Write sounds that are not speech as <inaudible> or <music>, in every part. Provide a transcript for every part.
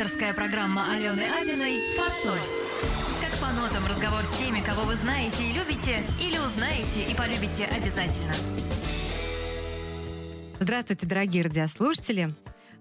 Авторская программа Алены Абиной «Фасоль». Как по нотам разговор с теми, кого вы знаете и любите, или узнаете и полюбите обязательно. Здравствуйте, дорогие радиослушатели!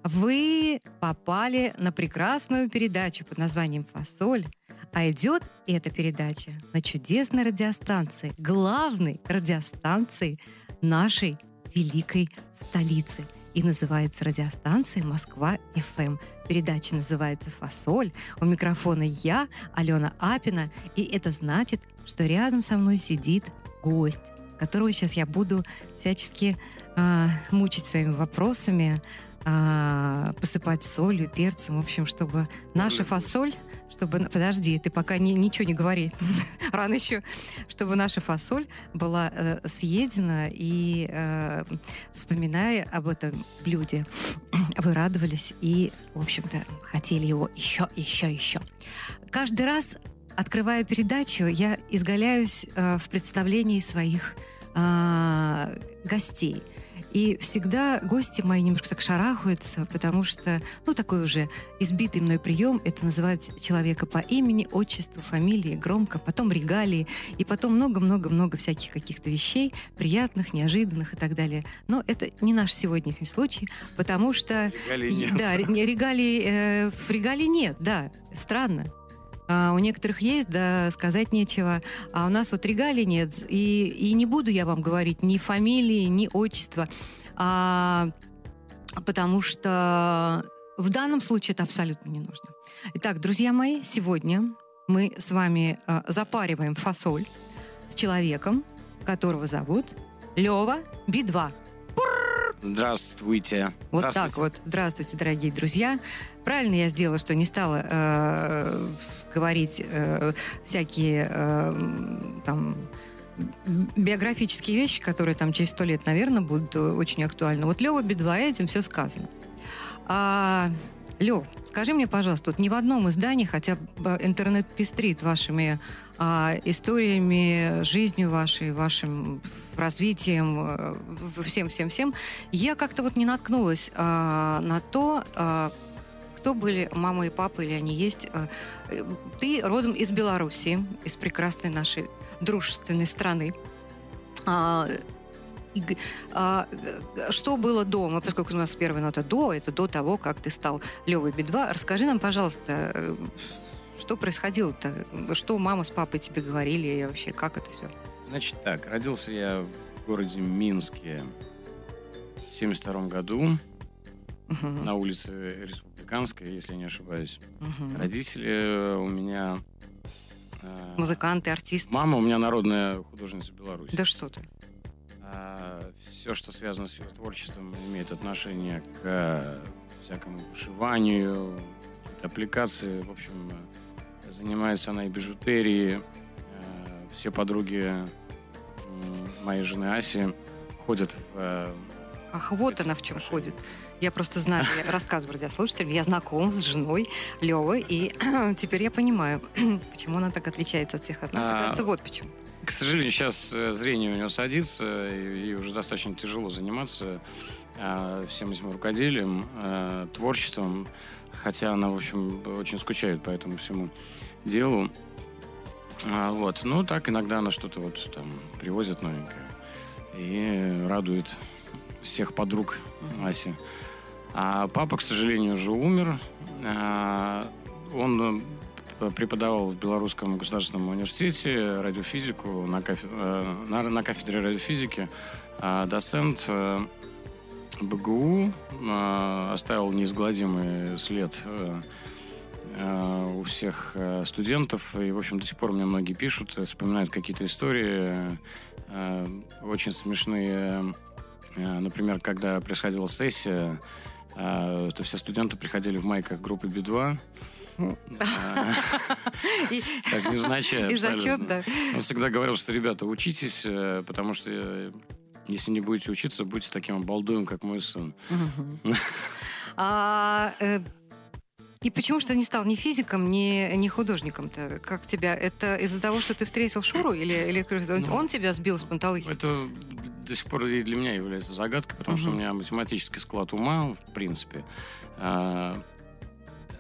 Вы попали на прекрасную передачу под названием «Фасоль». А идет эта передача на чудесной радиостанции, главной радиостанции нашей великой столицы. И называется радиостанция «Москва-ФМ». Передача называется «Фасоль». У микрофона я, Алена Апина. И это значит, что рядом со мной сидит гость, которого сейчас я буду всячески э, мучить своими вопросами, э, посыпать солью, перцем, в общем, чтобы наша фасоль чтобы... Подожди, ты пока не, ничего не говори. <laughs> Рано еще. Чтобы наша фасоль была э, съедена и, э, вспоминая об этом блюде, <clears throat> вы радовались и, в общем-то, хотели его еще, еще, еще. Каждый раз, открывая передачу, я изгаляюсь э, в представлении своих э, гостей – и всегда гости мои немножко так шарахаются, потому что, ну, такой уже избитый мной прием, это называть человека по имени, отчеству, фамилии, громко, потом регалии, и потом много-много-много всяких каких-то вещей, приятных, неожиданных и так далее. Но это не наш сегодняшний случай, потому что... Регалий нет. Да, регалий, э, в регалии нет, да, странно. А у некоторых есть, да, сказать нечего. А у нас вот регалий нет. И, и не буду я вам говорить ни фамилии, ни отчества. А, потому что в данном случае это абсолютно не нужно. Итак, друзья мои, сегодня мы с вами а, запариваем фасоль с человеком, которого зовут Лева Би-2. Здравствуйте. Вот Здравствуйте. так вот. Здравствуйте, дорогие друзья. Правильно я сделала, что не стала э, говорить э, всякие э, там биографические вещи, которые там через сто лет, наверное, будут очень актуальны. Вот Лева Бедва, этим все сказано. А, Лев, скажи мне, пожалуйста, вот ни в одном издании, хотя интернет пестрит вашими а, историями, жизнью вашей, вашим развитием, всем-всем-всем, я как-то вот не наткнулась а, на то, а, кто были мама и папа, или они есть. А, ты родом из Беларуси, из прекрасной нашей дружественной страны. А, а, что было дома, поскольку у нас первая нота до, это до того, как ты стал Левой Би-2. Расскажи нам, пожалуйста, что происходило-то? Что мама с папой тебе говорили и вообще, как это все? Значит так, родился я в городе Минске в 72 году Угу. на улице Республиканской, если я не ошибаюсь. Угу. Родители у меня... э, Музыканты, артисты. Мама у меня народная художница Беларуси. Да что ты. все, что связано с ее творчеством, имеет отношение к э, всякому вышиванию, какие-то аппликации. В общем, э, занимается она и бижутерией. Э, Все подруги моей жены Аси ходят в... э, Ах, вот она в чем отношения. ходит. Я просто знаю, я <laughs> рассказываю радиослушателям, я знаком с женой Левы, и <clears throat> теперь я понимаю, <clears throat> почему она так отличается от всех от нас. А, Оказывается, вот почему. К сожалению, сейчас э, зрение у него садится, и, и уже достаточно тяжело заниматься э, всем этим рукоделием, э, творчеством, хотя она, в общем, очень скучает по этому всему делу. А, вот. Ну, так иногда она что-то вот там привозит новенькое и радует всех подруг Аси. А папа, к сожалению, уже умер. А, Он э, преподавал в Белорусском государственном университете радиофизику на, кафе- э, на, на кафедре радиофизики. А доцент э, БГУ э, оставил неизгладимый след у всех студентов. И, в общем, до сих пор мне многие пишут, вспоминают какие-то истории очень смешные. Например, когда происходила сессия, то все студенты приходили в майках группы Би-2. <laughs> Э, Так, невзначай и зачет, да. Он всегда говорил, что, ребята, учитесь, э, потому что э, если не будете учиться, будете таким обалдуем, как мой сын. <laughs> И почему же ты не стал ни физиком, ни, ни художником-то? Как тебя? Это из-за того, что ты встретил Шуру? Или, или он- Ну, он тебя сбил с панталыки? Это до сих пор и для меня является загадкой, потому что у меня математический склад ума, в принципе. А,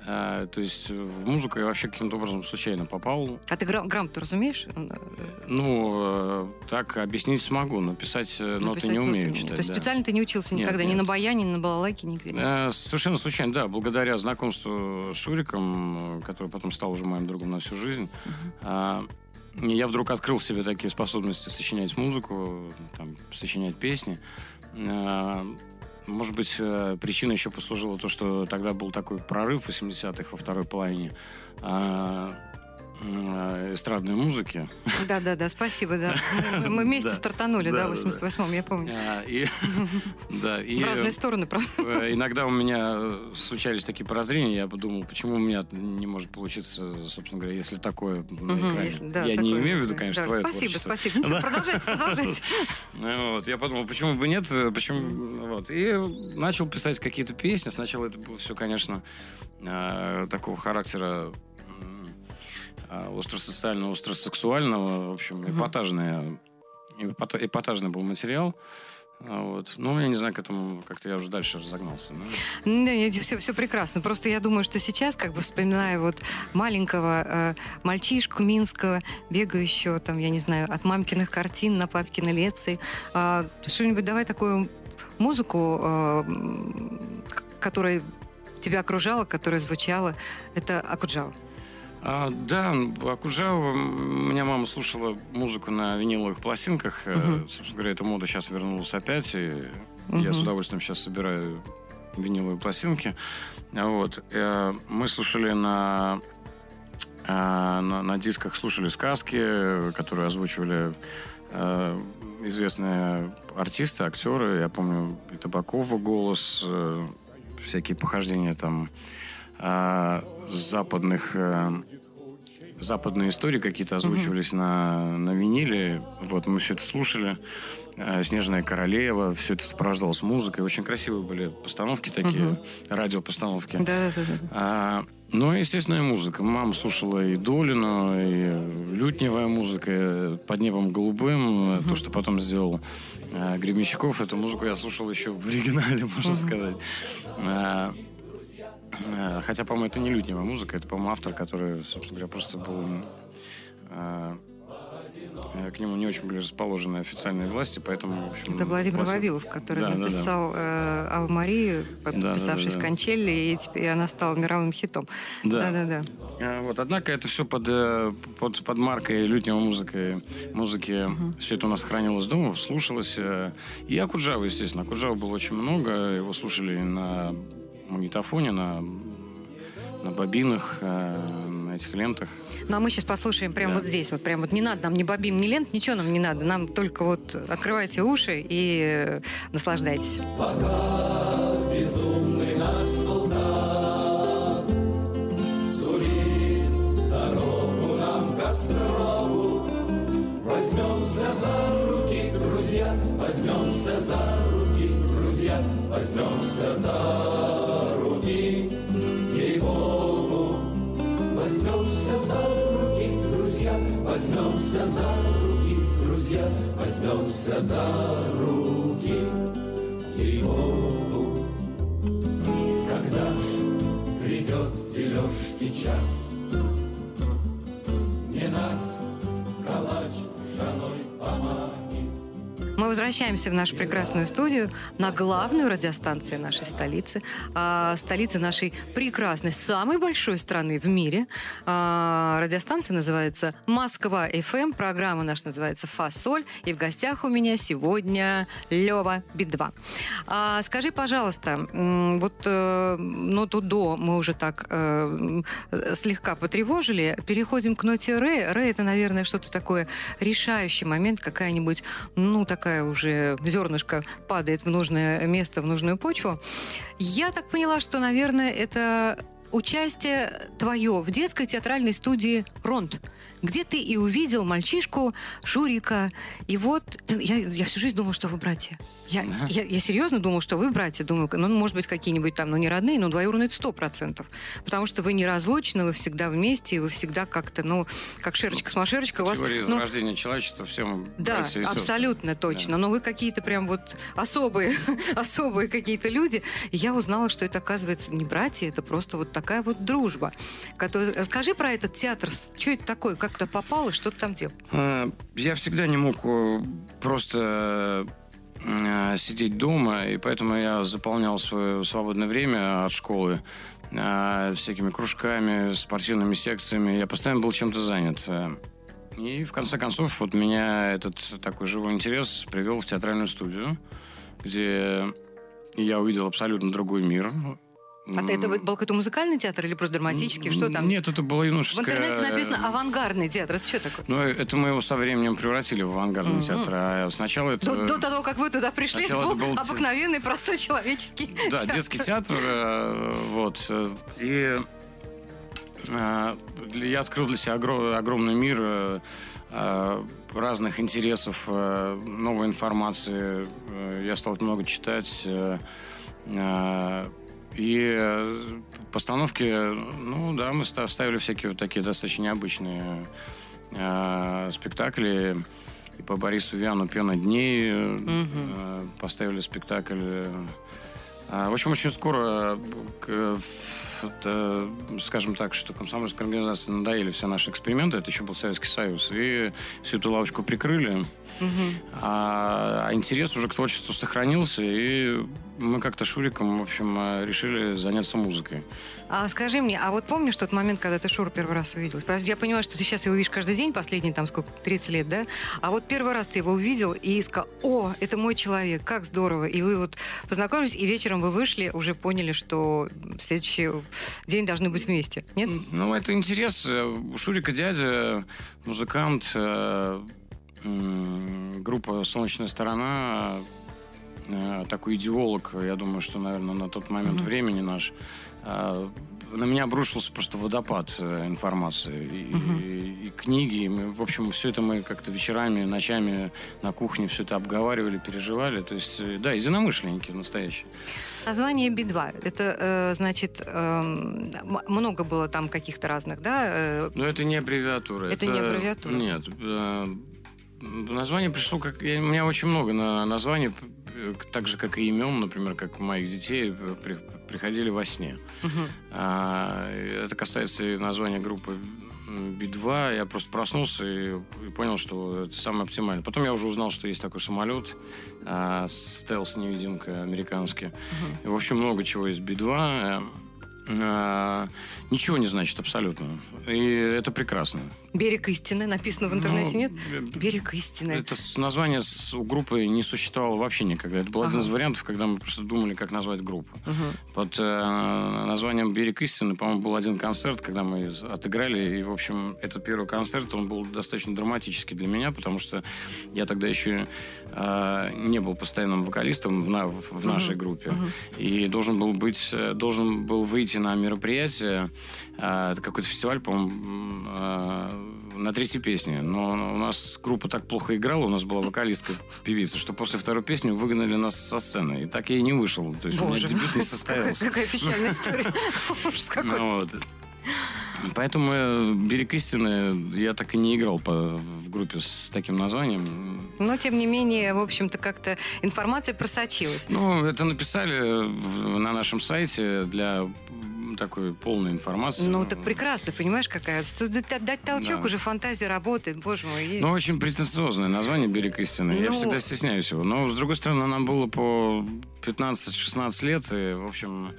то есть в музыку я вообще каким-то образом случайно попал. А ты грам- грамоту разумеешь? Ну, э, так объяснить смогу, но писать э, ноты не умею читать. То есть да. специально ты не учился Нет, никогда ни нет. на баяне, ни на балалайке, нигде? Э, Совершенно случайно, да. Благодаря знакомству с Шуриком, э, который потом стал уже моим другом на всю жизнь, а, я вдруг открыл в себе такие способности сочинять музыку, там, сочинять песни. Может быть, э, причиной еще послужило то, что тогда был такой прорыв в 80-х во второй половине. А, эстрадной музыки. Да, да, да, спасибо, да. <laughs> Мы- Мы вместе Да. стартанули, да, Да, в да, да. 88-м, я помню. А, И, <laughs> да, и, В разные стороны, правда. Э, Иногда у меня э, случались такие прозрения, я подумал, почему у меня не может получиться, собственно говоря, если такое на Мгм, экране. если- да, я не имею в виду, конечно, Да, твое Спасибо, творчество. спасибо. Ничего, продолжайте, продолжайте. <laughs> Ну Вот, я подумал, почему бы нет, э, почему, вот, и начал писать какие-то песни. Сначала это было все, конечно, э, такого характера э, остросоциального, остросексуального, в общем, Мгм. эпатажное, эпата- эпатажный был материал. А Вот. Ну, я не знаю, к этому как-то я уже дальше разогнался. ну. Да, все, все прекрасно. Просто я думаю, что сейчас, как бы вспоминая вот маленького э, мальчишку минского, бегающего там, я не знаю, от мамкиных картин на папкины лекции, э, что-нибудь давай такую музыку, э, которая тебя окружала, которая звучала, это Акуджава. А, да, Акуджава, меня мама слушала музыку на виниловых пластинках. Э, Мгм. Собственно говоря, эта мода сейчас вернулась опять, и я Мгм. с удовольствием сейчас собираю виниловые пластинки. Вот. Э, Мы слушали на, а, на, на дисках, слушали сказки, э, которые озвучивали э, известные артисты, актеры. Я помню и Табакова голос, э, всякие похождения там а, западных э, западные истории какие-то озвучивались на, на виниле. Вот, мы все это слушали. Э, «Снежная королева», все это сопровождалось музыкой. Очень красивые были постановки такие, Мгм. радиопостановки. Да, да, да. да. А, ну, и, естественно, и музыка. Мама слушала и Долину, и лютневая музыка, и «Под небом голубым», то, что потом сделал э, Гребенщиков. Эту музыку я слушал еще в оригинале, <laughs> можно сказать. А, хотя, по-моему, это не лютневая музыка, это, по-моему, автор, который, собственно говоря, просто был... э, э, к нему не очень были расположены официальные власти, поэтому, в общем... Это Владимир пластин- Вавилов, который Да, да, да. написал э, «Аву Марию», подписавшись да, да. Кончелли, и теперь она стала мировым хитом. Да. Да-да-да. А, Вот, однако это все под, э, под, под маркой лютнего музыки, музыки. Все это у нас хранилось дома, слушалось. э, И Акуджава, естественно. Акуджава было очень много. Его слушали на магнитофоне, на, на бобинах, э, на этих лентах. Ну а мы сейчас послушаем прямо Да. вот здесь. Вот прямо вот не надо нам ни бобин, ни лент, ничего нам не надо. Нам только вот открывайте уши и э, наслаждайтесь. Возьмемся за руки, друзья, возьмемся за руки, друзья, возьмемся за руки, возьмемся за руки, друзья, возьмемся за руки, ей-богу. Когда ж придет дележки час, возвращаемся в нашу прекрасную студию на главную радиостанцию нашей столицы, а, столицы нашей прекрасной, самой большой страны в мире. А, радиостанция называется «Москва ФМ», программа наша называется «Фасоль», и в гостях у меня сегодня Лева Би-2. А, скажи, пожалуйста, вот э, ноту «до» мы уже так э, слегка потревожили, переходим к ноте «ре». «Ре» — это, наверное, что-то такое решающий момент, какая-нибудь, ну, такая уже зернышко падает в нужное место, в нужную почву. Я так поняла, что, наверное, это участие твое в детской театральной студии «Ронт». Где ты и увидел мальчишку Шурика. И вот я, я всю жизнь думал, что вы братья. Я, Ага. я, я серьезно думал, что вы братья. Думаю, ну, может быть, какие-нибудь там, ну, не родные, но двоюродные сто процентов. Потому что вы неразлучны, вы всегда вместе, и вы всегда как-то, ну, как шерочка с машерочкой. У вас, ну, зарождения человечества, все мы да, абсолютно точно. Но вы какие-то прям вот особые, <laughs> особые какие-то люди. И я узнала, что это, оказывается, не братья, это просто вот такая вот дружба. Которая... Скажи про этот театр. Что это такое? Как туда попал и что ты там делал? А, Я всегда не мог э, просто э, сидеть дома, и поэтому я заполнял свое свободное время от школы э, всякими кружками, спортивными секциями. Я постоянно был чем-то занят. Э, И в конце концов вот меня этот такой живой интерес привел в театральную студию, где я увидел абсолютно другой мир. А это был какой-то музыкальный театр или просто драматический? Что там? Нет, это было В юношеское... интернете написано «авангардный театр». Это что такое? Ну, это мы его со временем превратили в авангардный театр. А сначала это... До, до того, как вы туда пришли, это был это был обыкновенный, простой человеческий <laughs> Да, театр. детский театр. э, Вот. И э, я открыл для себя огро- огромный мир э, разных интересов, новой информации. Я стал много читать. Э, э, И э, постановки, ну да, мы ста- ставили всякие вот такие достаточно необычные э, спектакли. И по Борису Виану «Пена дней» э, Мгм. э, поставили спектакль. э, В общем, очень скоро, скажем так, что комсомольской организации надоели все наши эксперименты. Это еще был Советский Союз. И всю эту лавочку прикрыли. А, а интерес уже к творчеству сохранился. И мы как-то Шуриком, в общем, э, решили заняться музыкой. А скажи мне, а вот помнишь тот момент, когда ты Шуру первый раз увидел? Я понимаю, что ты сейчас его видишь каждый день, последние там сколько, 30 лет, да? А вот первый раз ты его увидел и сказал, о, это мой человек, как здорово. И вы вот познакомились, и вечером вы вышли, уже поняли, что следующий день должны быть вместе. Нет? Ну, это интерес. У Шурика дядя, музыкант, э, группа «Солнечная сторона», такой идеолог, я думаю, что, наверное, на тот момент Мгм. времени наш, э, на меня обрушился просто водопад э, информации. И, Мгм. и- книги. и мы, в общем, все это мы как-то вечерами, ночами на кухне все это обговаривали, переживали. То есть, э, да, единомышленники настоящие. Название Би-2, это э, значит, эм, много было там каких-то разных, да? э, Но это не аббревиатура. Это не аббревиатура? Нет. Название пришло как... я- у меня очень много на названий, так же, как и имен, например, как моих детей, э, при- приходили во сне. А, Это касается и названия группы м, Би-2. Я просто проснулся и, и понял, что это самое оптимальное. Потом я уже узнал, что есть такой самолет, а, стелс-невидимка американский. И, в общем, много чего из Би-2. А, Ничего не значит абсолютно. И это прекрасно. Берег истины написано в интернете, Ну, нет? э, Берег истины. Это название у группы не существовало вообще никогда. Это был один Ага. из вариантов, когда мы просто думали, как назвать группу. Мгм. Под э, названием «Берег истины», по-моему, был один концерт, когда мы отыграли. И, в общем, этот первый концерт, он был достаточно драматический для меня, потому что я тогда еще э, не был постоянным вокалистом в, на- в- в нашей Мгм. группе. Мгм. И должен был быть, э, должен был выйти на мероприятие, э, это какой-то фестиваль, по-моему, э, на третьей песне. Но у нас группа так плохо играла, у нас была вокалистка, певица, что после второй песни выгнали нас со сцены. И так я и не вышел. То есть у меня Боже дебют не <laughs> состоялся. Какая, какая печальная история. <laughs> Ну, вот. Поэтому э, «Берег истины» я так и не играл по- в группе с таким названием. Но, тем не менее, в общем-то, как-то информация просочилась. Ну, это написали в- на нашем сайте для такой полной информации. Ну, так прекрасно, понимаешь, какая... Дать толчок Да. уже, фантазия работает, боже мой. Ну, очень претенциозное название «Берег истины». Я Ну- всегда стесняюсь его. Но, с другой стороны, нам было по 15-16 лет, и, в общем...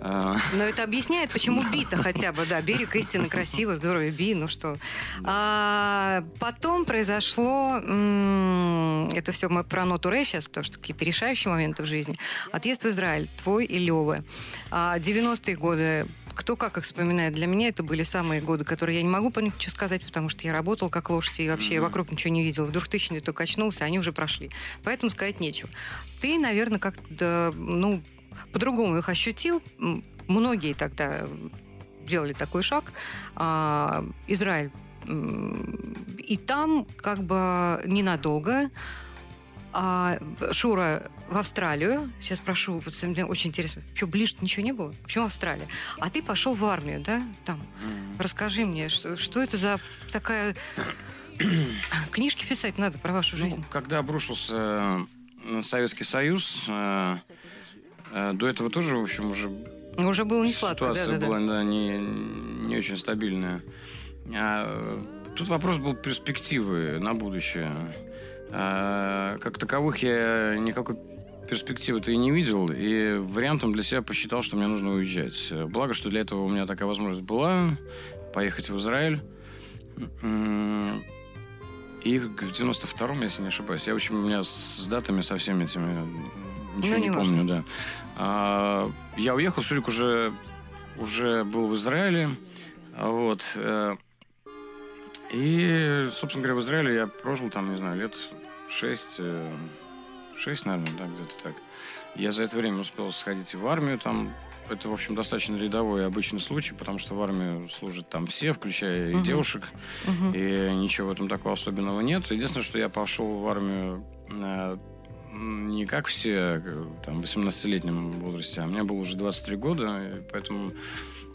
э, Но это объясняет, почему бита хотя бы, да, берег истины красиво, здорово, би, ну что. А, потом произошло, это все мы про ноту Ре сейчас, потому что какие-то решающие моменты в жизни. Отъезд в Израиль, твой и Левы. А, 90-е годы, кто как их вспоминает, для меня это были самые годы, которые я не могу по ним ничего сказать, потому что я работал как лошадь и вообще Мгм. вокруг ничего не видел. В 2000-е только очнулся, они уже прошли. Поэтому сказать нечего. Ты, наверное, как-то, ну, по-другому их ощутил. Многие тогда делали такой шаг. А, Израиль и там как бы ненадолго а Шура в Австралию. Сейчас прошу, вот мне очень интересно. Что, ближе ничего не было? Почему Австралия? А ты пошел в армию, да? Там. Расскажи мне, что, что это за такая... <clears throat> Книжки писать надо про вашу Ну, жизнь. когда обрушился э, Советский Союз, э, до этого тоже, в общем, уже Уже было не сладко, да, ситуация да, да. была да, не, не очень стабильная. А, э, тут вопрос был перспективы на будущее. А, как таковых я никакой перспективы-то и не видел, и вариантом для себя посчитал, что мне нужно уезжать. Благо, что для этого у меня такая возможность была, поехать в Израиль. И в 92-м, если не ошибаюсь, я, в общем, у меня с датами со всеми этими ничего Ну, не не помню, да. А, я уехал, Шурик уже, уже был в Израиле, вот. э, И, собственно говоря, в Израиле я прожил там, не знаю, лет шесть, э, шесть, наверное, да, где-то так. Я за это время успел сходить и в армию, там это, в общем, достаточно рядовой и обычный случай, потому что в армию служат там все, включая и Мгм. девушек, Мгм. и ничего в этом такого особенного нет. Единственное, что я пошел в армию э, не как все э, там, в 18-летнем возрасте, а мне было уже 23 года, поэтому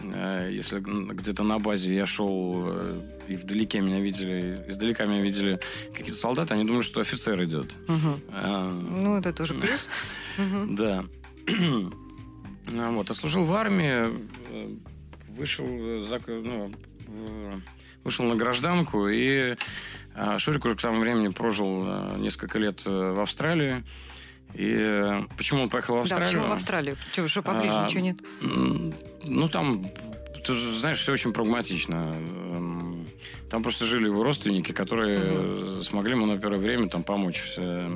э, если где-то на базе я шел, э, и вдалеке меня видели, издалека меня видели какие-то солдаты, они думали, что офицер идет. Мгм. А, Ну, это тоже плюс. <laughs> Да. <clears throat> А, Вот, а служил в армии, вышел, ну, вышел на гражданку, и Шурик уже к тому времени прожил э, несколько лет э, в Австралии. И э, почему он поехал в Да, Австралию? почему в Австралию? Что, что поближе, А, ничего нет? Ну, там, ты знаешь, все очень прагматично. Эм, Там просто жили его родственники, которые э, смогли ему на первое время там помочь э,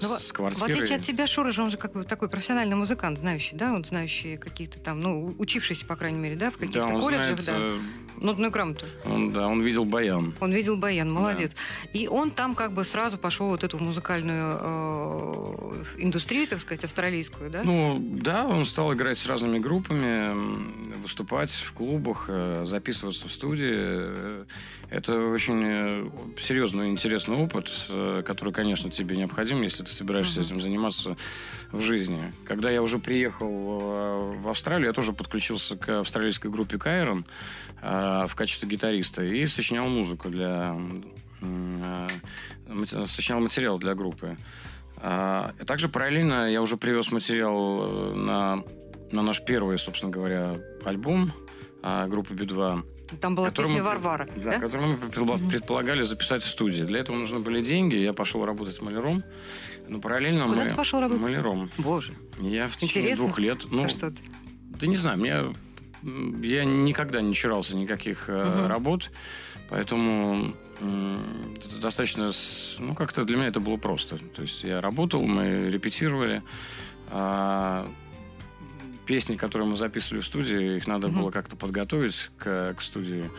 Ну, с В квартирой. отличие от тебя, Шура же, он же как бы такой профессиональный музыкант, знающий, да? Он знающий какие-то там, ну, учившийся, по крайней мере, да, в каких-то да, колледжах, знает, да. Нотную грамоту. Он, да, он видел баян. Он видел баян, молодец. И он там как бы сразу пошел вот эту музыкальную э, индустрию, так сказать, австралийскую, да? Ну, да, он стал играть с разными группами, выступать в клубах, э, записываться в студии. Это очень э, серьезный и интересный опыт, э, который, конечно, тебе необходим, если ты собираешься Мгм. этим заниматься в жизни. Когда я уже приехал в Австралию, я тоже подключился к австралийской группе Кайрон э, в качестве гитариста и сочинял музыку для... э, Сочинял материал для группы. И также параллельно я уже привез материал э, на, на наш первый, собственно говоря, альбом группы Би-2. Там была который песня мы- Варвара, Да, да? который мы предпол- предполагали записать в студии. Для этого нужны были деньги. Я пошел работать маляром. Но параллельно Куда мы... ты пошел работать? Маляром. Боже, Я в течение Интересно. двух лет... Ну, да что ты. да не знаю, мне... Я никогда не чурался никаких э, Мгм. работ, поэтому это достаточно... Ну, как-то для меня это было просто. То есть я работал, мы репетировали, а песни, которые мы записывали в студии, их надо Мгм. было как-то подготовить к, к студии.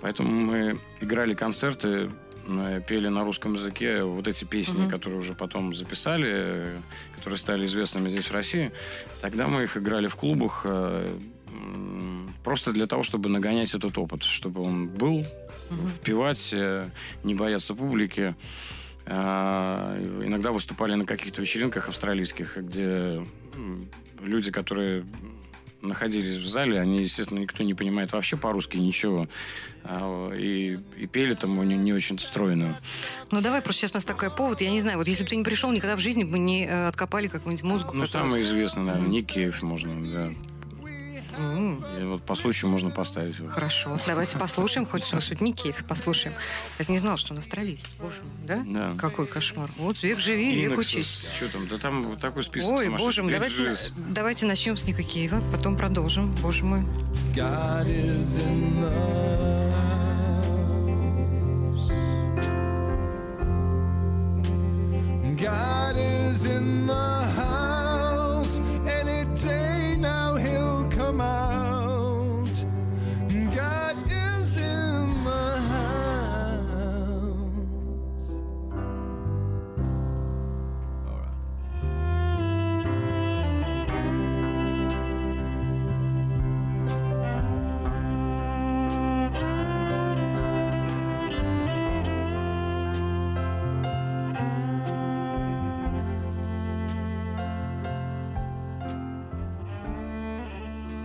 Поэтому мы играли концерты, мы пели на русском языке вот эти песни, Мгм. которые уже потом записали, э, которые стали известными здесь, в России. Тогда мы их играли в клубах э, просто для того, чтобы нагонять этот опыт, чтобы он был, Мгм. впивать, э, не бояться публики. А, Иногда выступали на каких-то вечеринках австралийских, где люди, которые находились в зале, они, естественно, никто не понимает вообще по-русски ничего. А, И, и пели там не, не очень стройно. Ну давай, просто сейчас у нас такой повод, я не знаю, вот если бы ты не пришел, никогда в жизни бы не э, откопали какую-нибудь музыку. Ну, которая- самое известное, наверное, Ник Кейв можно, да. И вот по случаю можно поставить. его. Хорошо, давайте послушаем, хоть суть Никеев послушаем. Я не знал, что он австралиец, боже мой, да? Да. Какой кошмар. Вот век живи, век учись. Что там? Да там вот такой список Ой, боже мой, давайте, давайте начнем с Ника Кейва, потом продолжим, боже мой. God is in the house. God is in the house. Any day my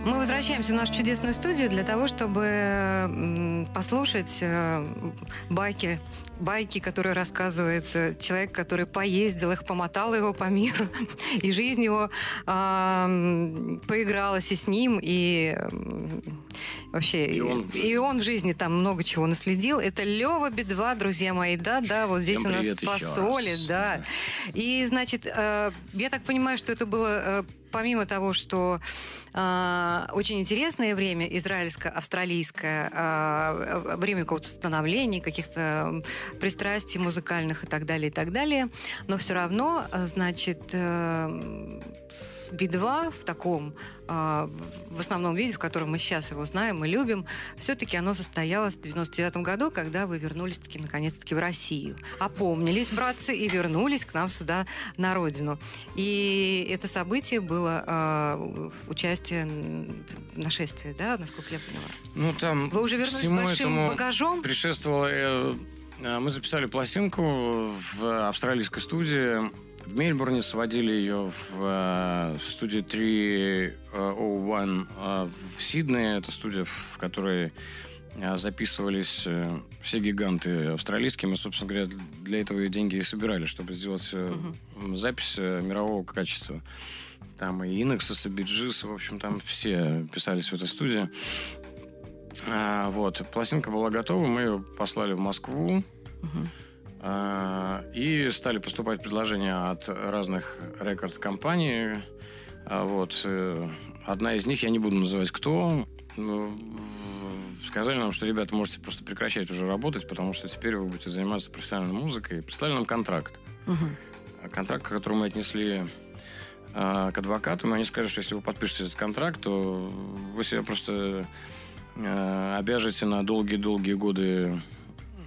Мы возвращаемся в нашу чудесную студию для того, чтобы послушать э, байки, байки, которые рассказывает э, человек, который поездил их, помотал его по миру, <laughs> и жизнь его а, поигралась и с ним, и вообще И он в и он в жизни там много чего наследил. Это Лева Бедва, друзья мои, да, да, вот здесь Всем у нас фасоли, да. И, значит, э, я так понимаю, что это было помимо того, что э, очень интересное время, израильско-австралийское, э, время какого-то становления, каких-то пристрастий музыкальных и так далее, и так далее, но все равно, значит, э, Би-2 в таком, э, в основном виде, в котором мы сейчас его знаем и любим, все-таки оно состоялось в 99 году, когда вы вернулись-таки, наконец-таки, в Россию. Опомнились, братцы, и вернулись к нам сюда, на родину. И это событие было э, участие в нашествии, да, насколько я поняла? Ну, там Вы уже вернулись с большим багажом? предшествовало... э, э, Мы записали пластинку в австралийской студии. В Мельбурне сводили ее в, э, в студии 301 э, в Сиднее. Это студия, в которой э, записывались э, все гиганты австралийские. Мы, собственно говоря, для этого и деньги и собирали, чтобы сделать э, м, запись э, мирового качества. Там и Инексис, и Биджис, в общем, там все писались в этой студии. А, вот, пластинка была готова, мы ее послали в Москву. Мгм. А, и стали поступать предложения от разных рекорд-компаний. А, вот, э, одна из них, я не буду называть кто, сказали нам, что, ребята, можете просто прекращать уже работать, потому что теперь вы будете заниматься профессиональной музыкой. Прислали нам контракт. Мгм. Контракт, который мы отнесли а, к адвокатам, и они сказали, что если вы подпишете этот контракт, то вы себя просто э, обяжете на долгие-долгие годы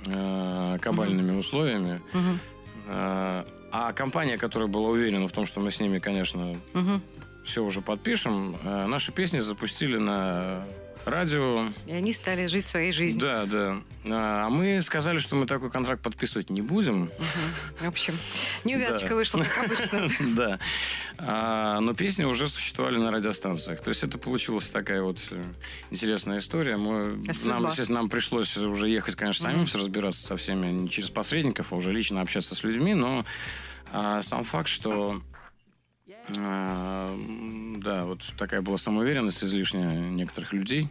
э, кабальными условиями. Мгм. Э, а компания, которая была уверена в том, что мы с ними, конечно, Мгм. все уже подпишем, э, наши песни запустили на радио. И они стали жить своей жизнью. Да, да. А мы сказали, что мы такой контракт подписывать не будем. Мгм. В общем, неувязочка Да. вышла, как обычно. <laughs> Да. А, но песни уже существовали на радиостанциях. То есть это получилась такая вот э, интересная история. Мы, А нам, естественно, нам пришлось уже ехать, конечно, самим все разбираться со всеми, не через посредников, а уже лично общаться с людьми. Но а, сам факт, что да, вот такая была самоуверенность излишняя некоторых людей.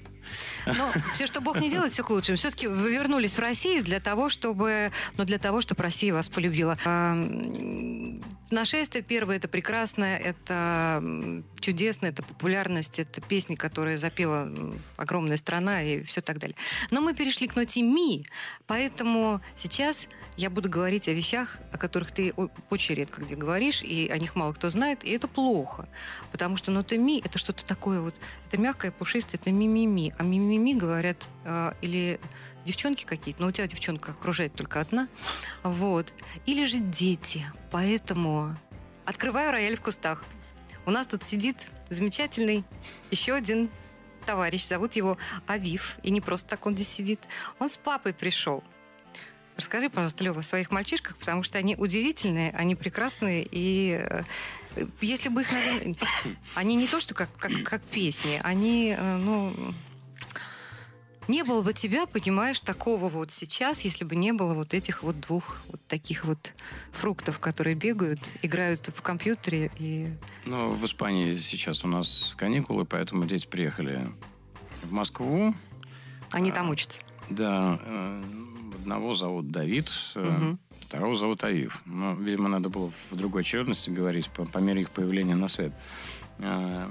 Но все, что Бог не делает, все к лучшему. Все-таки вы вернулись в Россию для того, чтобы, ну, для того, чтобы Россия вас полюбила. Нашествие первое это прекрасное, это чудесно, это популярность, это песни, которые запела огромная страна и все так далее. Но мы перешли к ноте ми, поэтому сейчас я буду говорить о вещах, о которых ты очень редко где говоришь, и о них мало кто знает, и это плохо. Потому что нота ми это что-то такое вот, это мягкое, пушистое, это ми-ми-ми. А ми-ми-ми говорят э, или девчонки какие-то, но у тебя девчонка окружает только одна, вот. Или же дети. Поэтому открываю рояль в кустах. У нас тут сидит замечательный еще один товарищ, зовут его Авив, и не просто так он здесь сидит. Он с папой пришел. Расскажи, пожалуйста, Лева, о своих мальчишках, потому что они удивительные, они прекрасные, и э, если бы их, наверное... Они не то, что как, как, как песни, они, э, ну... Не было бы тебя, понимаешь, такого вот сейчас, если бы не было вот этих вот двух вот таких вот фруктов, которые бегают, играют в компьютере и... Ну, в Испании сейчас у нас каникулы, поэтому дети приехали в Москву. Они А, там учатся. Да, э, одного зовут Давид, Мгм. второго зовут Авив. Но, видимо, надо было в другой очередности говорить по, по мере их появления на свет. Э,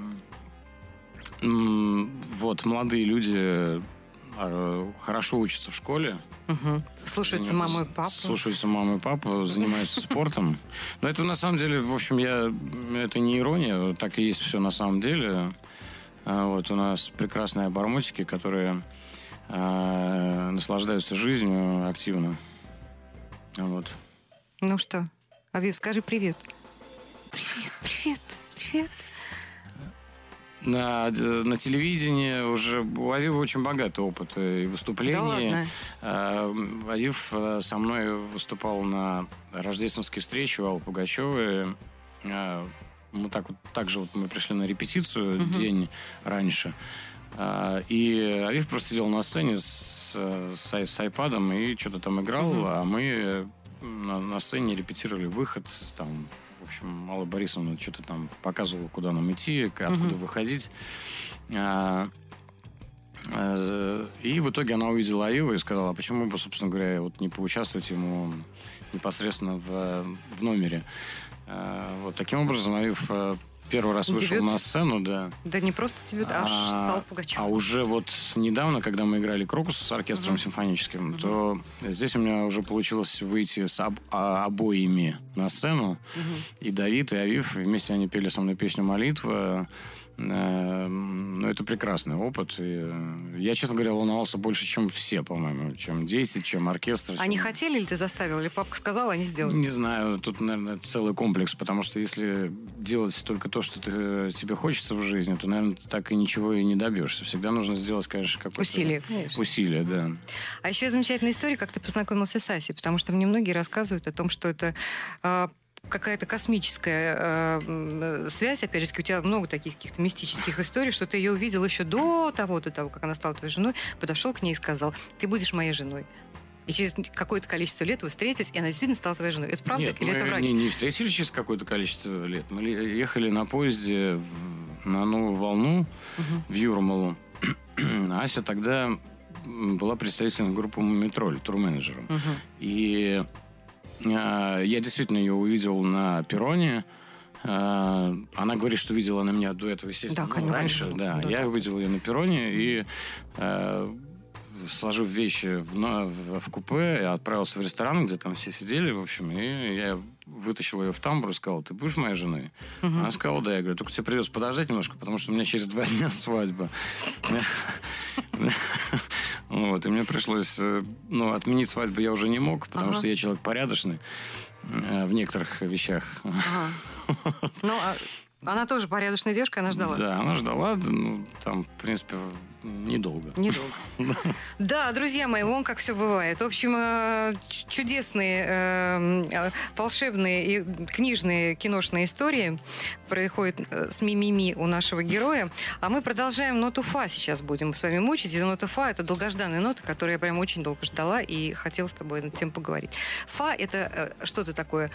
Вот, молодые люди э, хорошо учатся в школе. Мгм. Слушаются маму и папу. Слушаются маму и папу, <laughs> занимаются спортом. Но это на самом деле, в общем, я это не ирония, так и есть все на самом деле. Вот у нас прекрасные обормотики, которые а, наслаждаются жизнью активно. Вот. Ну что, Авив, скажи привет. Привет, привет, привет. На, на телевидении уже у Авива очень богатый опыт и Да выступлений. ладно. А, Авив э, со мной выступал на рождественской встрече у Аллы Пугачевой. А, мы так вот, так же вот мы пришли на репетицию день раньше. А, И Авив просто сидел на сцене с, с, с айпадом и что-то там играл, а мы на, на сцене репетировали выход, там, в общем, Алла Борисовна что-то там показывала, куда нам идти, откуда выходить. А, э, И в итоге она увидела Авива и сказала, а почему бы, собственно говоря, вот не поучаствовать ему непосредственно в, в номере. А, Вот таким образом Авив э, первый раз вышел Дебют? на сцену, да. Да не просто дебют, а, А, Сал Пугачев. а уже вот недавно, когда мы играли Крокус с оркестром симфоническим, то здесь у меня уже получилось выйти с об- а- обоими на сцену. И Давид, и Авив, вместе они пели со мной песню «Молитва». Э, Ну, это прекрасный опыт. И э, я, честно говоря, волновался больше, чем все, по-моему. Чем 10, чем оркестр. Они чем- хотели или ты заставил? Или папка сказала, они сделали? не знаю, тут, наверное, целый комплекс, потому что если делать только то, что ты- тебе хочется в жизни, то, наверное, так и ничего и не добьешься. Всегда нужно сделать, конечно, какое-то... Усилие, конечно. Усилие, да. А еще замечательная история, как ты познакомился с Асей, потому что мне многие рассказывают о том, что это а, какая-то космическая а, м, связь, опять же, у тебя много таких каких-то мистических историй, что ты ее увидел еще до того, до того, как она стала твоей женой, подошел к ней и сказал, ты будешь моей женой. И через какое-то количество лет вы встретились, и она действительно стала твоей женой. Это правда Нет, или мы это врач? не, не встретились через какое-то количество лет. Мы ли- ехали на поезде на Новую Волну в Юрмалу. <clears throat> Ася тогда была представительной группы «Мумитроль», турменеджером. И э, я действительно ее увидел на перроне. Э, она говорит, что видела на меня до этого, естественно, Да, ну, конечно. раньше. Да, Да, я да. увидел ее на перроне и э, сложив вещи в, в, в купе, я отправился в ресторан, где там все сидели, в общем, и я вытащил ее в тамбур и сказал, ты будешь моей женой? Она сказала, да. Я говорю, только тебе придется подождать немножко, потому что у меня через два дня <laughs> свадьба. <laughs> Вот, и мне пришлось, э, ну, отменить свадьбу я уже не мог, потому Ага. что я человек порядочный э, в некоторых вещах. Ага. <laughs> Ну, а она тоже порядочная девушка, она ждала. Да, она ждала, ну, там, в принципе, недолго. Недолго. <laughs> Да, друзья мои, вон как все бывает. В общем, э, чудесные, э, э, волшебные и книжные киношные истории происходят э, с мимими у нашего героя. А мы продолжаем ноту фа сейчас будем с вами мучить. И нота фа – это долгожданная нота, которую я прям очень долго ждала и хотела с тобой над тем поговорить. Фа – это что-то такое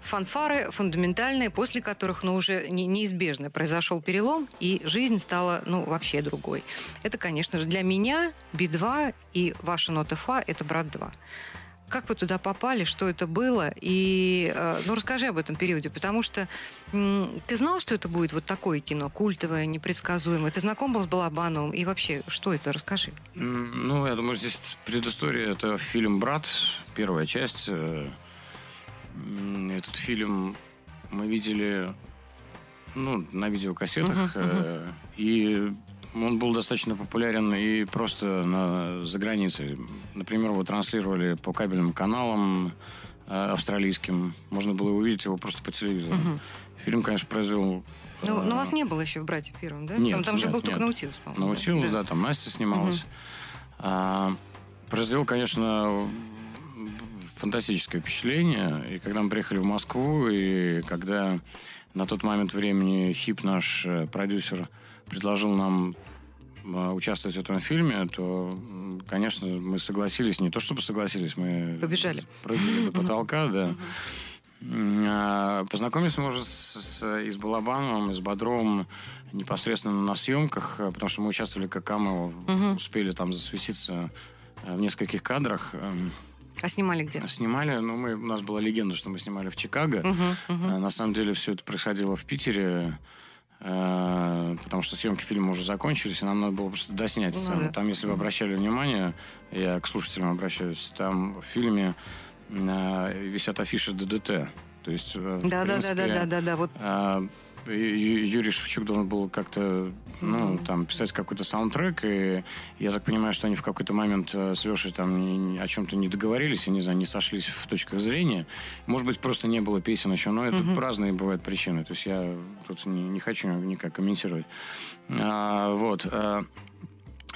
фанфары фундаментальные, после которых, ну, уже не- неизбежно произошел перелом, и жизнь стала, ну, вообще другой. Это, конечно же, для меня Би-2 и ваша нота Фа – это брат 2. Как вы туда попали, что это было? И, э, ну, расскажи об этом периоде, потому что ты знал, что это будет вот такое кино, культовое, непредсказуемое? Ты знаком был с Балабановым? И вообще, что это? Расскажи. Ну, я думаю, здесь предыстория. Это фильм «Брат», первая часть. Э, Этот фильм мы видели ну, на видеокассетах. э, И он был достаточно популярен и просто на, за границей. Например, его транслировали по кабельным каналам э, австралийским. Можно было увидеть его просто по телевизору. Фильм, конечно, произвел... Ну, э, но вас не было еще в «Братья» первом, да? Нет, там, там же нет, был только. Наутилус, по-моему. Наутилус, да, там Настя снималась. А, произвел, конечно, фантастическое впечатление. И когда мы приехали в Москву, и когда на тот момент времени Хип, наш э, продюсер, предложил нам э, участвовать в этом фильме, то, конечно, мы согласились. Не то чтобы согласились, мы... Побежали. Прыгали до <laughs> потолка, да. А, Познакомились мы уже с, с- и с Балабановым, и с Бодровым непосредственно на съемках, э, потому что мы участвовали как камео, успели там засветиться э, в нескольких кадрах. Эм, А снимали где? Снимали, ну, мы, у нас была легенда, что мы снимали в Чикаго. А, На самом деле все это происходило в Питере, потому что съемки фильма уже закончились, и нам надо было просто доснять Ну сцену. да. Там, если вы обращали внимание, я к слушателям обращаюсь, там в фильме э, висят афиши ДДТ. То есть, э, в Да, да, да, принципе, да, да, да, да. Вот Юрий Шевчук должен был как-то, ну, там, писать какой-то саундтрек, и я так понимаю, что они в какой-то момент э, с Лешей там о чем-то не договорились, я не знаю, не сошлись в точках зрения. Может быть, просто не было песен еще, но это разные бывают причины. То есть я тут не, не хочу никак комментировать. А, вот. а,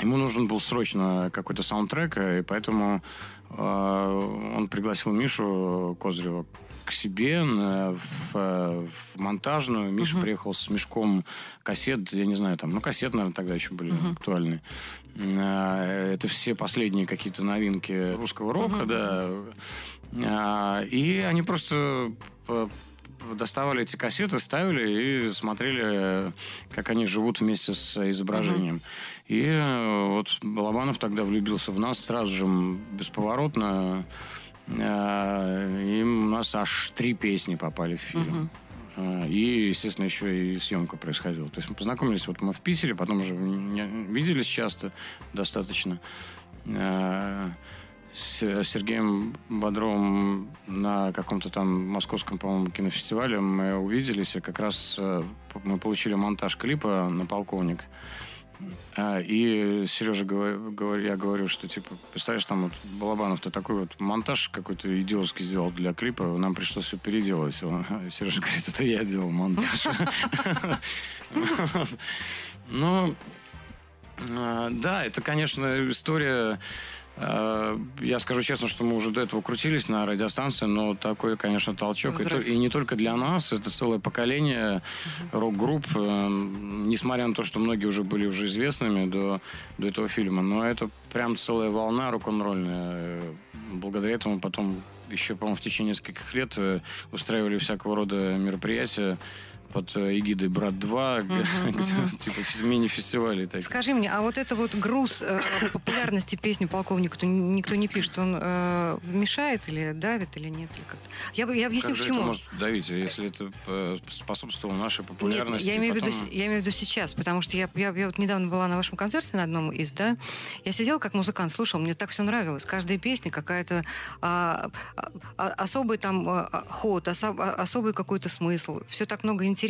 Ему нужен был срочно какой-то саундтрек, и поэтому э, он пригласил Мишу Козырева к себе на- в, э, в монтажную. Миша приехал с мешком кассет, я не знаю, там, ну, кассет, наверное, тогда еще были актуальны. Э, Это все последние какие-то новинки русского рока, да. А, И они просто по- доставали эти кассеты, ставили и смотрели, как они живут вместе с изображением. И э, вот Балабанов тогда влюбился в нас сразу же, бесповоротно. Э, И у нас аж три песни попали в фильм. Э, И, естественно, еще и съемка происходила. То есть мы познакомились, вот мы в Питере, потом уже виделись часто достаточно. С Сергеем Бодровым на каком-то там московском, по-моему, кинофестивале мы увиделись, и как раз э, мы получили монтаж клипа на «Полковник». А, И Сережа, я говорю, что, типа, представляешь, там вот Балабанов-то такой вот монтаж какой-то идиотский сделал для клипа, нам пришлось все переделать. Он- <laughs> Сережа говорит, это я делал монтаж. <laughs> Ну, а, да, это, конечно, история... а, Я скажу честно, что мы уже до этого крутились на радиостанции, но такой, конечно, толчок. Взрыв. и не только для нас, это целое поколение рок-групп, э, несмотря на то, что многие уже были уже известными до, до этого фильма, но это прям целая волна рок-н-ролльная. Благодаря этому потом еще, по-моему, в течение нескольких лет э, устраивали всякого рода мероприятия под э, эгидой «Брат-2», где, <laughs> типа физ- мини-фестивали такие. Скажи мне, а вот это вот груз э, популярности песни полковника то никто не пишет, он э, мешает или давит или нет? Я, объясню, Как почему. может давить, если это способствовало нашей Нет, популярности? с- я имею в виду сейчас, потому что я, вот недавно была на вашем концерте на одном из, да, я сидела как музыкант, слушала, мне так все нравилось. Каждая песня какая-то а, а, а, особый там а, а, ход, осо- а, особый какой-то смысл. Все так много интересного.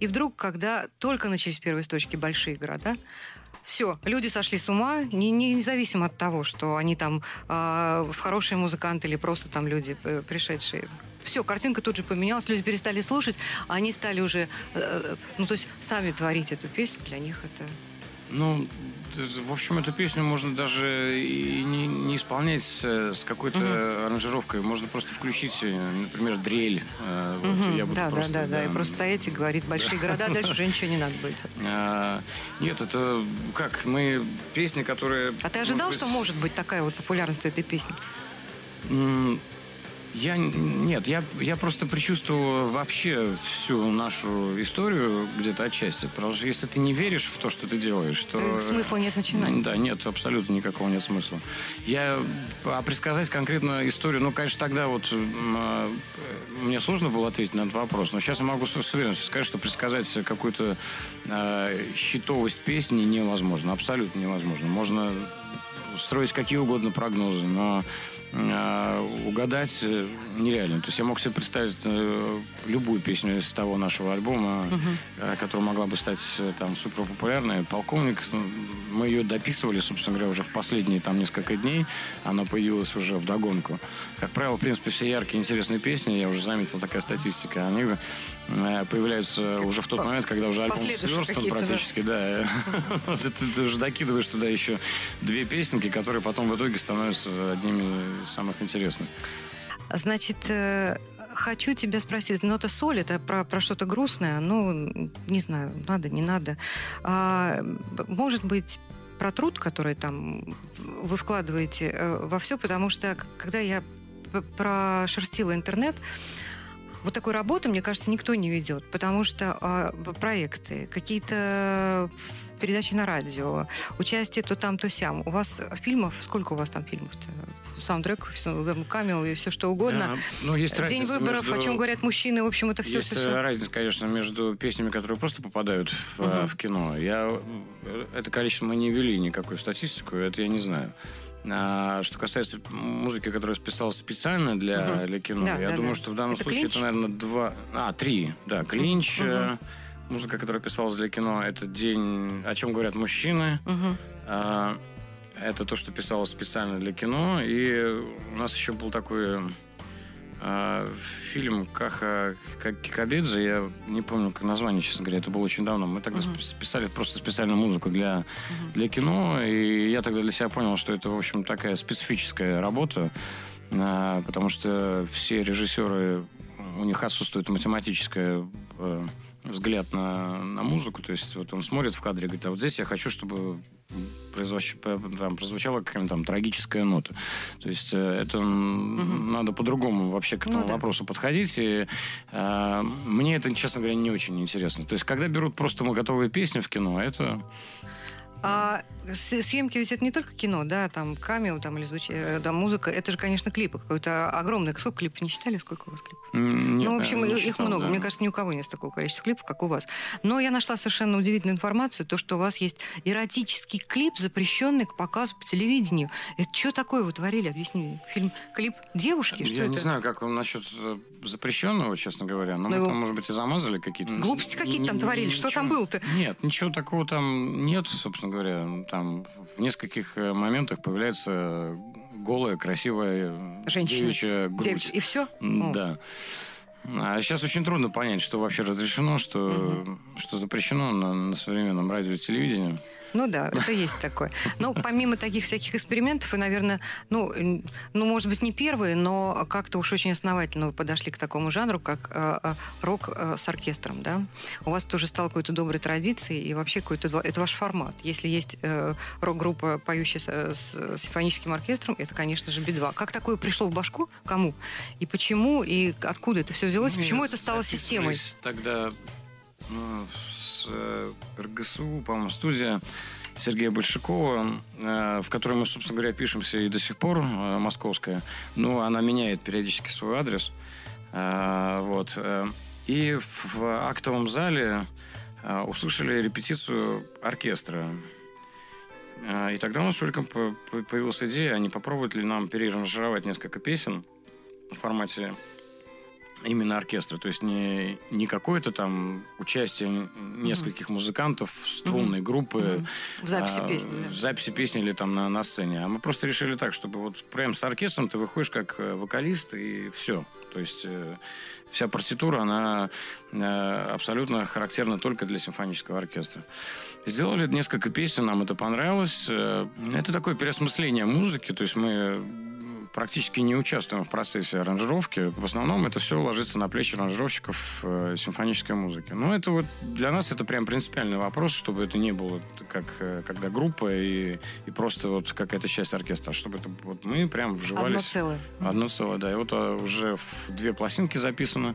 И вдруг, когда только начались первые строчки «Большие города», все, люди сошли с ума, не, не- независимо от того, что они там в хорошие музыканты или просто там люди э, пришедшие. Все, картинка тут же поменялась, люди перестали слушать, а они стали уже, э, э, ну то есть сами творить эту песню, для них это... Ну, в общем, эту песню можно даже и не, не исполнять с, с какой-то аранжировкой. Можно просто включить, э, например, дрель. Э, вот я буду да, просто, да, да, да, и просто стоять и говорить большие города, дальше <laughs> уже ничего не надо будет. А, Нет, это как мы песни, которые. А ты ожидал, что может быть такая вот популярность этой песни? Я нет, я, я просто предчувствовал вообще всю нашу историю где-то отчасти. Потому что если ты не веришь в то, что ты делаешь, то... То смысла нет начинать. Да, нет, абсолютно никакого нет смысла. Я, а предсказать конкретно историю, ну, конечно, тогда вот а, мне сложно было ответить на этот вопрос, но сейчас я могу с уверенностью сказать, что предсказать какую-то э, хитовость песни невозможно, абсолютно невозможно. Можно строить какие угодно прогнозы, но угадать э, нереально. То есть я мог себе представить э, любую песню из того нашего альбома, э, которая могла бы стать э, там супер популярной. Полковник, ну, мы ее дописывали, собственно говоря, уже в последние там несколько дней. Она появилась уже в догонку. Как правило, в принципе, все яркие, интересные песни, я уже заметил, такая статистика, они э, появляются уже в тот момент, когда уже альбом сверстан какие-то, да. практически, да. <laughs> Вот ты, ты уже докидываешь туда еще две песенки, которые потом в итоге становятся одними из самых интересных. Значит, хочу тебя спросить, нота соль, это про, про что-то грустное, ну, не знаю, надо, не надо. А, может быть, про труд, который там вы вкладываете э, во все, потому что когда я прошерстила интернет, вот такой работы, мне кажется, никто не ведет, потому что б- проекты, какие-то передачи на радио, участие то там, то сям. У вас фильмов, сколько у вас там фильмов-то? Саундтрек, камео и все что угодно. А, Ну, есть День выборов, между- о чем говорят мужчины, в общем, это все, Есть все, э, разница, конечно, между песнями, которые просто попадают в, Мгм. в кино. Я э, это количество мы не вели никакую статистику, это я не знаю. А, что касается музыки, которая списалась специально для, Мгм. для кино, Да, я да, думаю, да. что в данном Это случае «Клинч»? это, наверное, два... А, три, да. Клинч, э, музыка, которая писалась для кино, это день, о чем говорят мужчины. Мгм. А, Это то, что писалось специально для кино. И у нас еще был такой А, фильм Каха Ка- Кикабидзе, я не помню, как название, честно говоря, это было очень давно. Мы тогда сп- списали просто специальную музыку для, Мгм. для кино, и я тогда для себя понял, что это, в общем, такая специфическая работа, а, потому что все режиссеры, у них отсутствует математическое э, взгляд на, на музыку, то есть вот он смотрит в кадре и говорит, а вот здесь я хочу, чтобы произвощ- п- там, прозвучала какая-нибудь там трагическая нота. То есть э, это Мгм. надо по-другому вообще к этому Ну да. вопросу подходить. И, э, мне это, честно говоря, не очень интересно. То есть когда берут просто готовые песни в кино, это... А съемки ведь это не только кино, да, там камео, там или звуч... э, да, музыка, это же, конечно, клипы какой-то огромный. Сколько клипов не считали? Сколько у вас клипов? нет, ну, в общем, их считал, много. да. Мне кажется, ни у кого нет такого количества клипов, как у вас. Но я нашла совершенно удивительную информацию, то, что у вас есть эротический клип, запрещенный к показу по телевидению. Это что такое вы творили? Объясни. Фильм, клип девушки? Что Я это? не знаю, как он насчет э, запрещенного, честно говоря. Но Ну, мы его- там, может быть, и замазали какие-то... Глупости какие-то там творили. Что там ничего- было-то? Нет, ничего такого там нет, собственно говоря. Там в нескольких э, моментах появляется голая, красивая э, Женщина. девичья грудь. Девич- И все? Да. А сейчас очень трудно понять, что вообще разрешено, что, что запрещено на, на современном радио и телевидении. Ну да, это есть такое. Но помимо таких всяких экспериментов, вы, наверное, ну, ну, может быть, не первые, но как-то уж очень основательно вы подошли к такому жанру, как э, э, рок э, с оркестром, да? У вас тоже стало какой-то доброй традицией, и вообще какой-то это ваш формат. Если есть э, рок-группа, поющая с, э, с симфоническим оркестром, это, конечно же, Би-2. Как такое пришло в башку? Кому? И почему? И откуда это все взялось? Мы Почему это стало системой? Тогда ну, э, РГСУ, по-моему, студия Сергея Большакова, э, в которой мы, собственно говоря, пишемся и до сих пор, э, московская. Ну, она меняет периодически свой адрес. Вот. И в актовом зале услышали репетицию оркестра. И тогда у нас с Шуриком по- по- появилась идея, а не попробовать ли нам переранжировать несколько песен в формате именно оркестра. То есть не, не какое-то там участие нескольких музыкантов, струнной группы. Мгм. В записи а, песни, да. В записи песни или там на, на сцене. А мы просто решили так, чтобы вот прям с оркестром ты выходишь как э, вокалист и все. То есть э, вся партитура, она э, абсолютно характерна только для симфонического оркестра. Сделали несколько песен, нам это понравилось. Э, Это такое переосмысление музыки, то есть мы практически не участвуем в процессе аранжировки. В основном это все ложится на плечи аранжировщиков э, симфонической музыки. Но это вот для нас это прям принципиальный вопрос, чтобы это не было как э, когда группа и, и просто вот какая-то часть оркестра, а чтобы это вот мы прям Одно вживались. целое. Одно целое, да. И вот а, уже в две пластинки записано,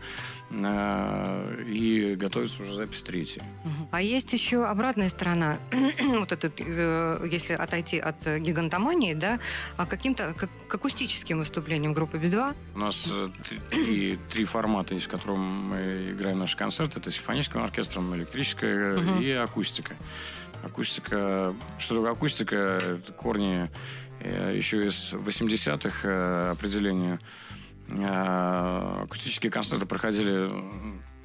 э, и готовится уже запись третьей. А есть еще обратная сторона, <clears throat> вот этот, э, если отойти от гигантомании, да, а каким-то как, к акустическим выступлениям группы Би-2. У нас э, три- три, формата есть, в котором мы играем наши концерты. Это симфоническим оркестром, электрическая Мгм. и акустика. Акустика... Что такое акустика? Это корни э, еще из 80-х э, определения. Акустические концерты проходили...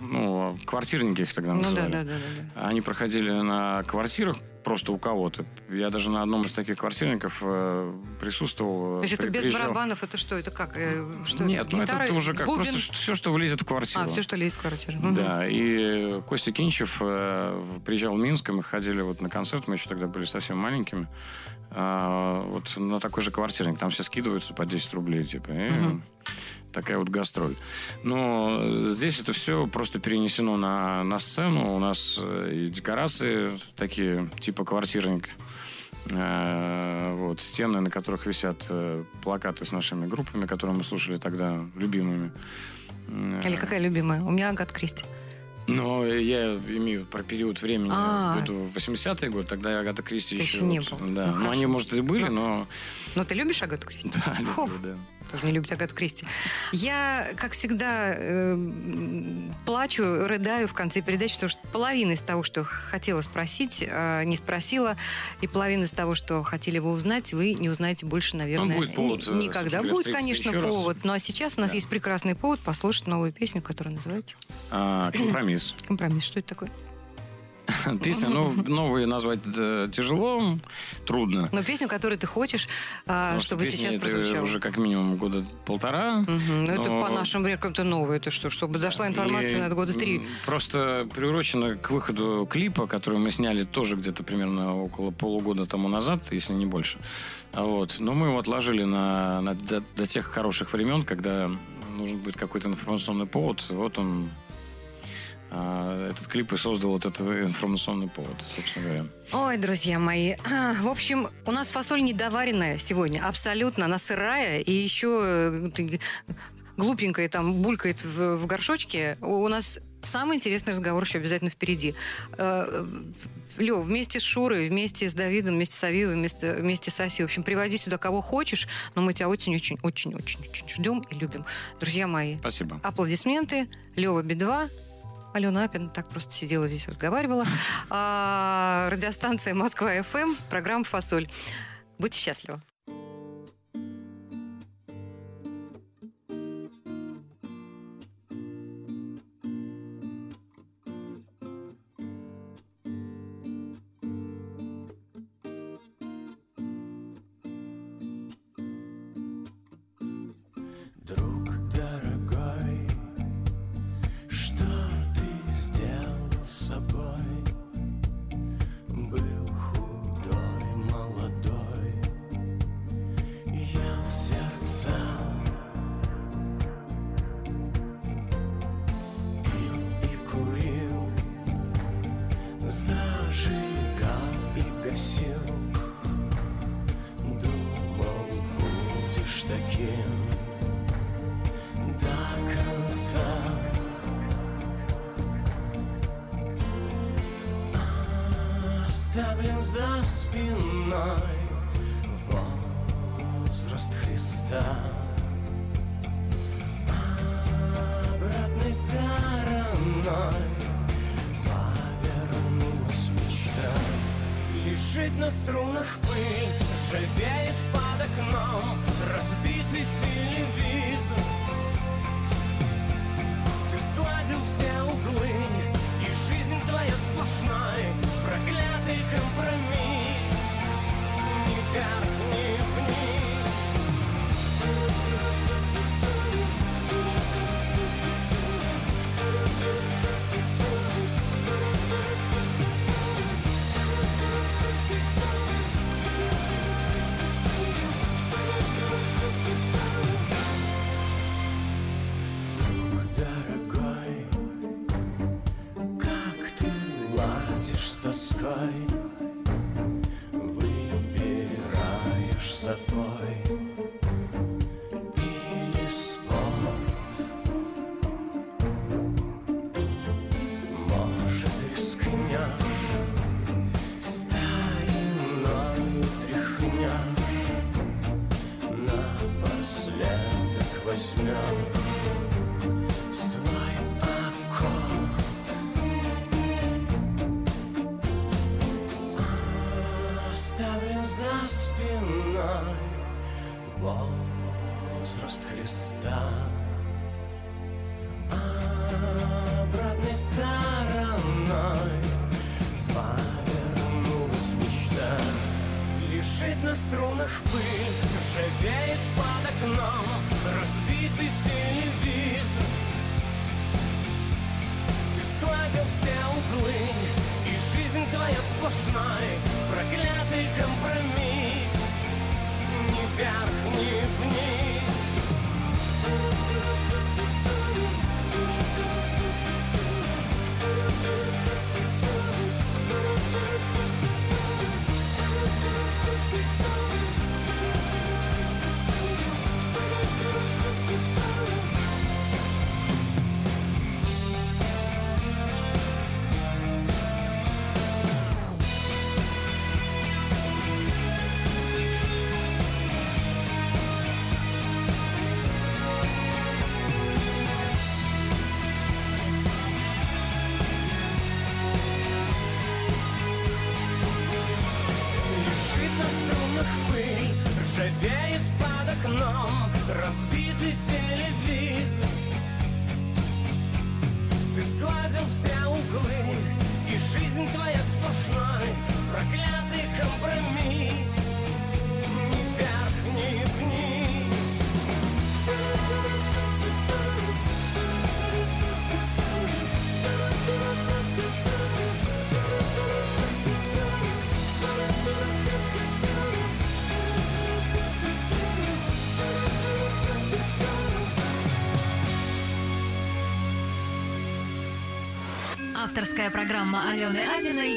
Ну, квартирники их тогда Ну называли. да, да, да. да. Они проходили на квартирах просто у кого-то. Я даже на одном из таких квартирников э, присутствовал. То есть это без приезжал. барабанов, это что? Это как? Э, Что Нет, это? ну это уже как бубен? просто все, что влезет в квартиру. А, все, что лезет в квартиру. Мгм. Да, и Костя Кинчев э, приезжал в Минск, и мы ходили вот на концерт, мы еще тогда были совсем маленькими, а, вот на такой же квартирник, там все скидываются по 10 рублей, типа, и Мгм. Такая вот гастроль. Но здесь это все просто перенесено на, на сцену, у нас э, и декорации такие, типа квартирник, Э, вот, стены, на которых висят э, плакаты с нашими группами, которые мы слушали тогда, любимыми. Или какая любимая? У меня Агат Кристи. но я имею про период времени А. в виду 80-е годы, тогда Агата Кристи еще... еще не вот, был. Да. Ну, Ну, они, может, и были, Ну. но... Но ты любишь Агату Кристи? Да, люблю, да. Тоже не любит Агату Кристи. Я, как всегда, э, плачу, рыдаю в конце передачи, потому что половина из того, что хотела спросить, э, не спросила, и половина из того, что хотели вы узнать, вы не узнаете больше, наверное, будет повод, ни- э, никогда. Будет, конечно, еще раз. повод. Ну а сейчас у нас Да. есть прекрасный повод послушать новую песню, которая называется А, компромисс. «Компромисс». Что это такое? <laughs> Песня, ну, новые назвать э, тяжело, трудно. Но песню, которую ты хочешь, а, чтобы сейчас прозвучала. уже как минимум года полтора. Ну, это по нашим меркам это новое. Это что? Чтобы дошла информация И, на года три. Просто приурочено к выходу клипа, который мы сняли тоже где-то примерно около полугода тому назад, если не больше. Вот. Но мы его отложили на, на- до, до тех хороших времен, когда нужен будет какой-то информационный повод. Вот он этот клип и создал вот этот информационный повод, собственно говоря. Ой, друзья мои. В общем, у нас фасоль недоваренная сегодня. Абсолютно. Она сырая. И еще э, глупенькая там булькает в, в горшочке. У нас самый интересный разговор еще обязательно впереди. Лев, вместе с Шурой, вместе с Давидом, вместе с Авивой, вместе, вместе с Асей. В общем, приводи сюда кого хочешь, но мы тебя очень-очень-очень-очень-очень ждем и любим. Друзья мои, Спасибо. аплодисменты. Лева Би-2. Алена Апин так просто сидела здесь, разговаривала. <laughs> А, радиостанция Москва-ФМ, программа «Фасоль». Будьте счастливы. Авторская программа Алены «Фасоль».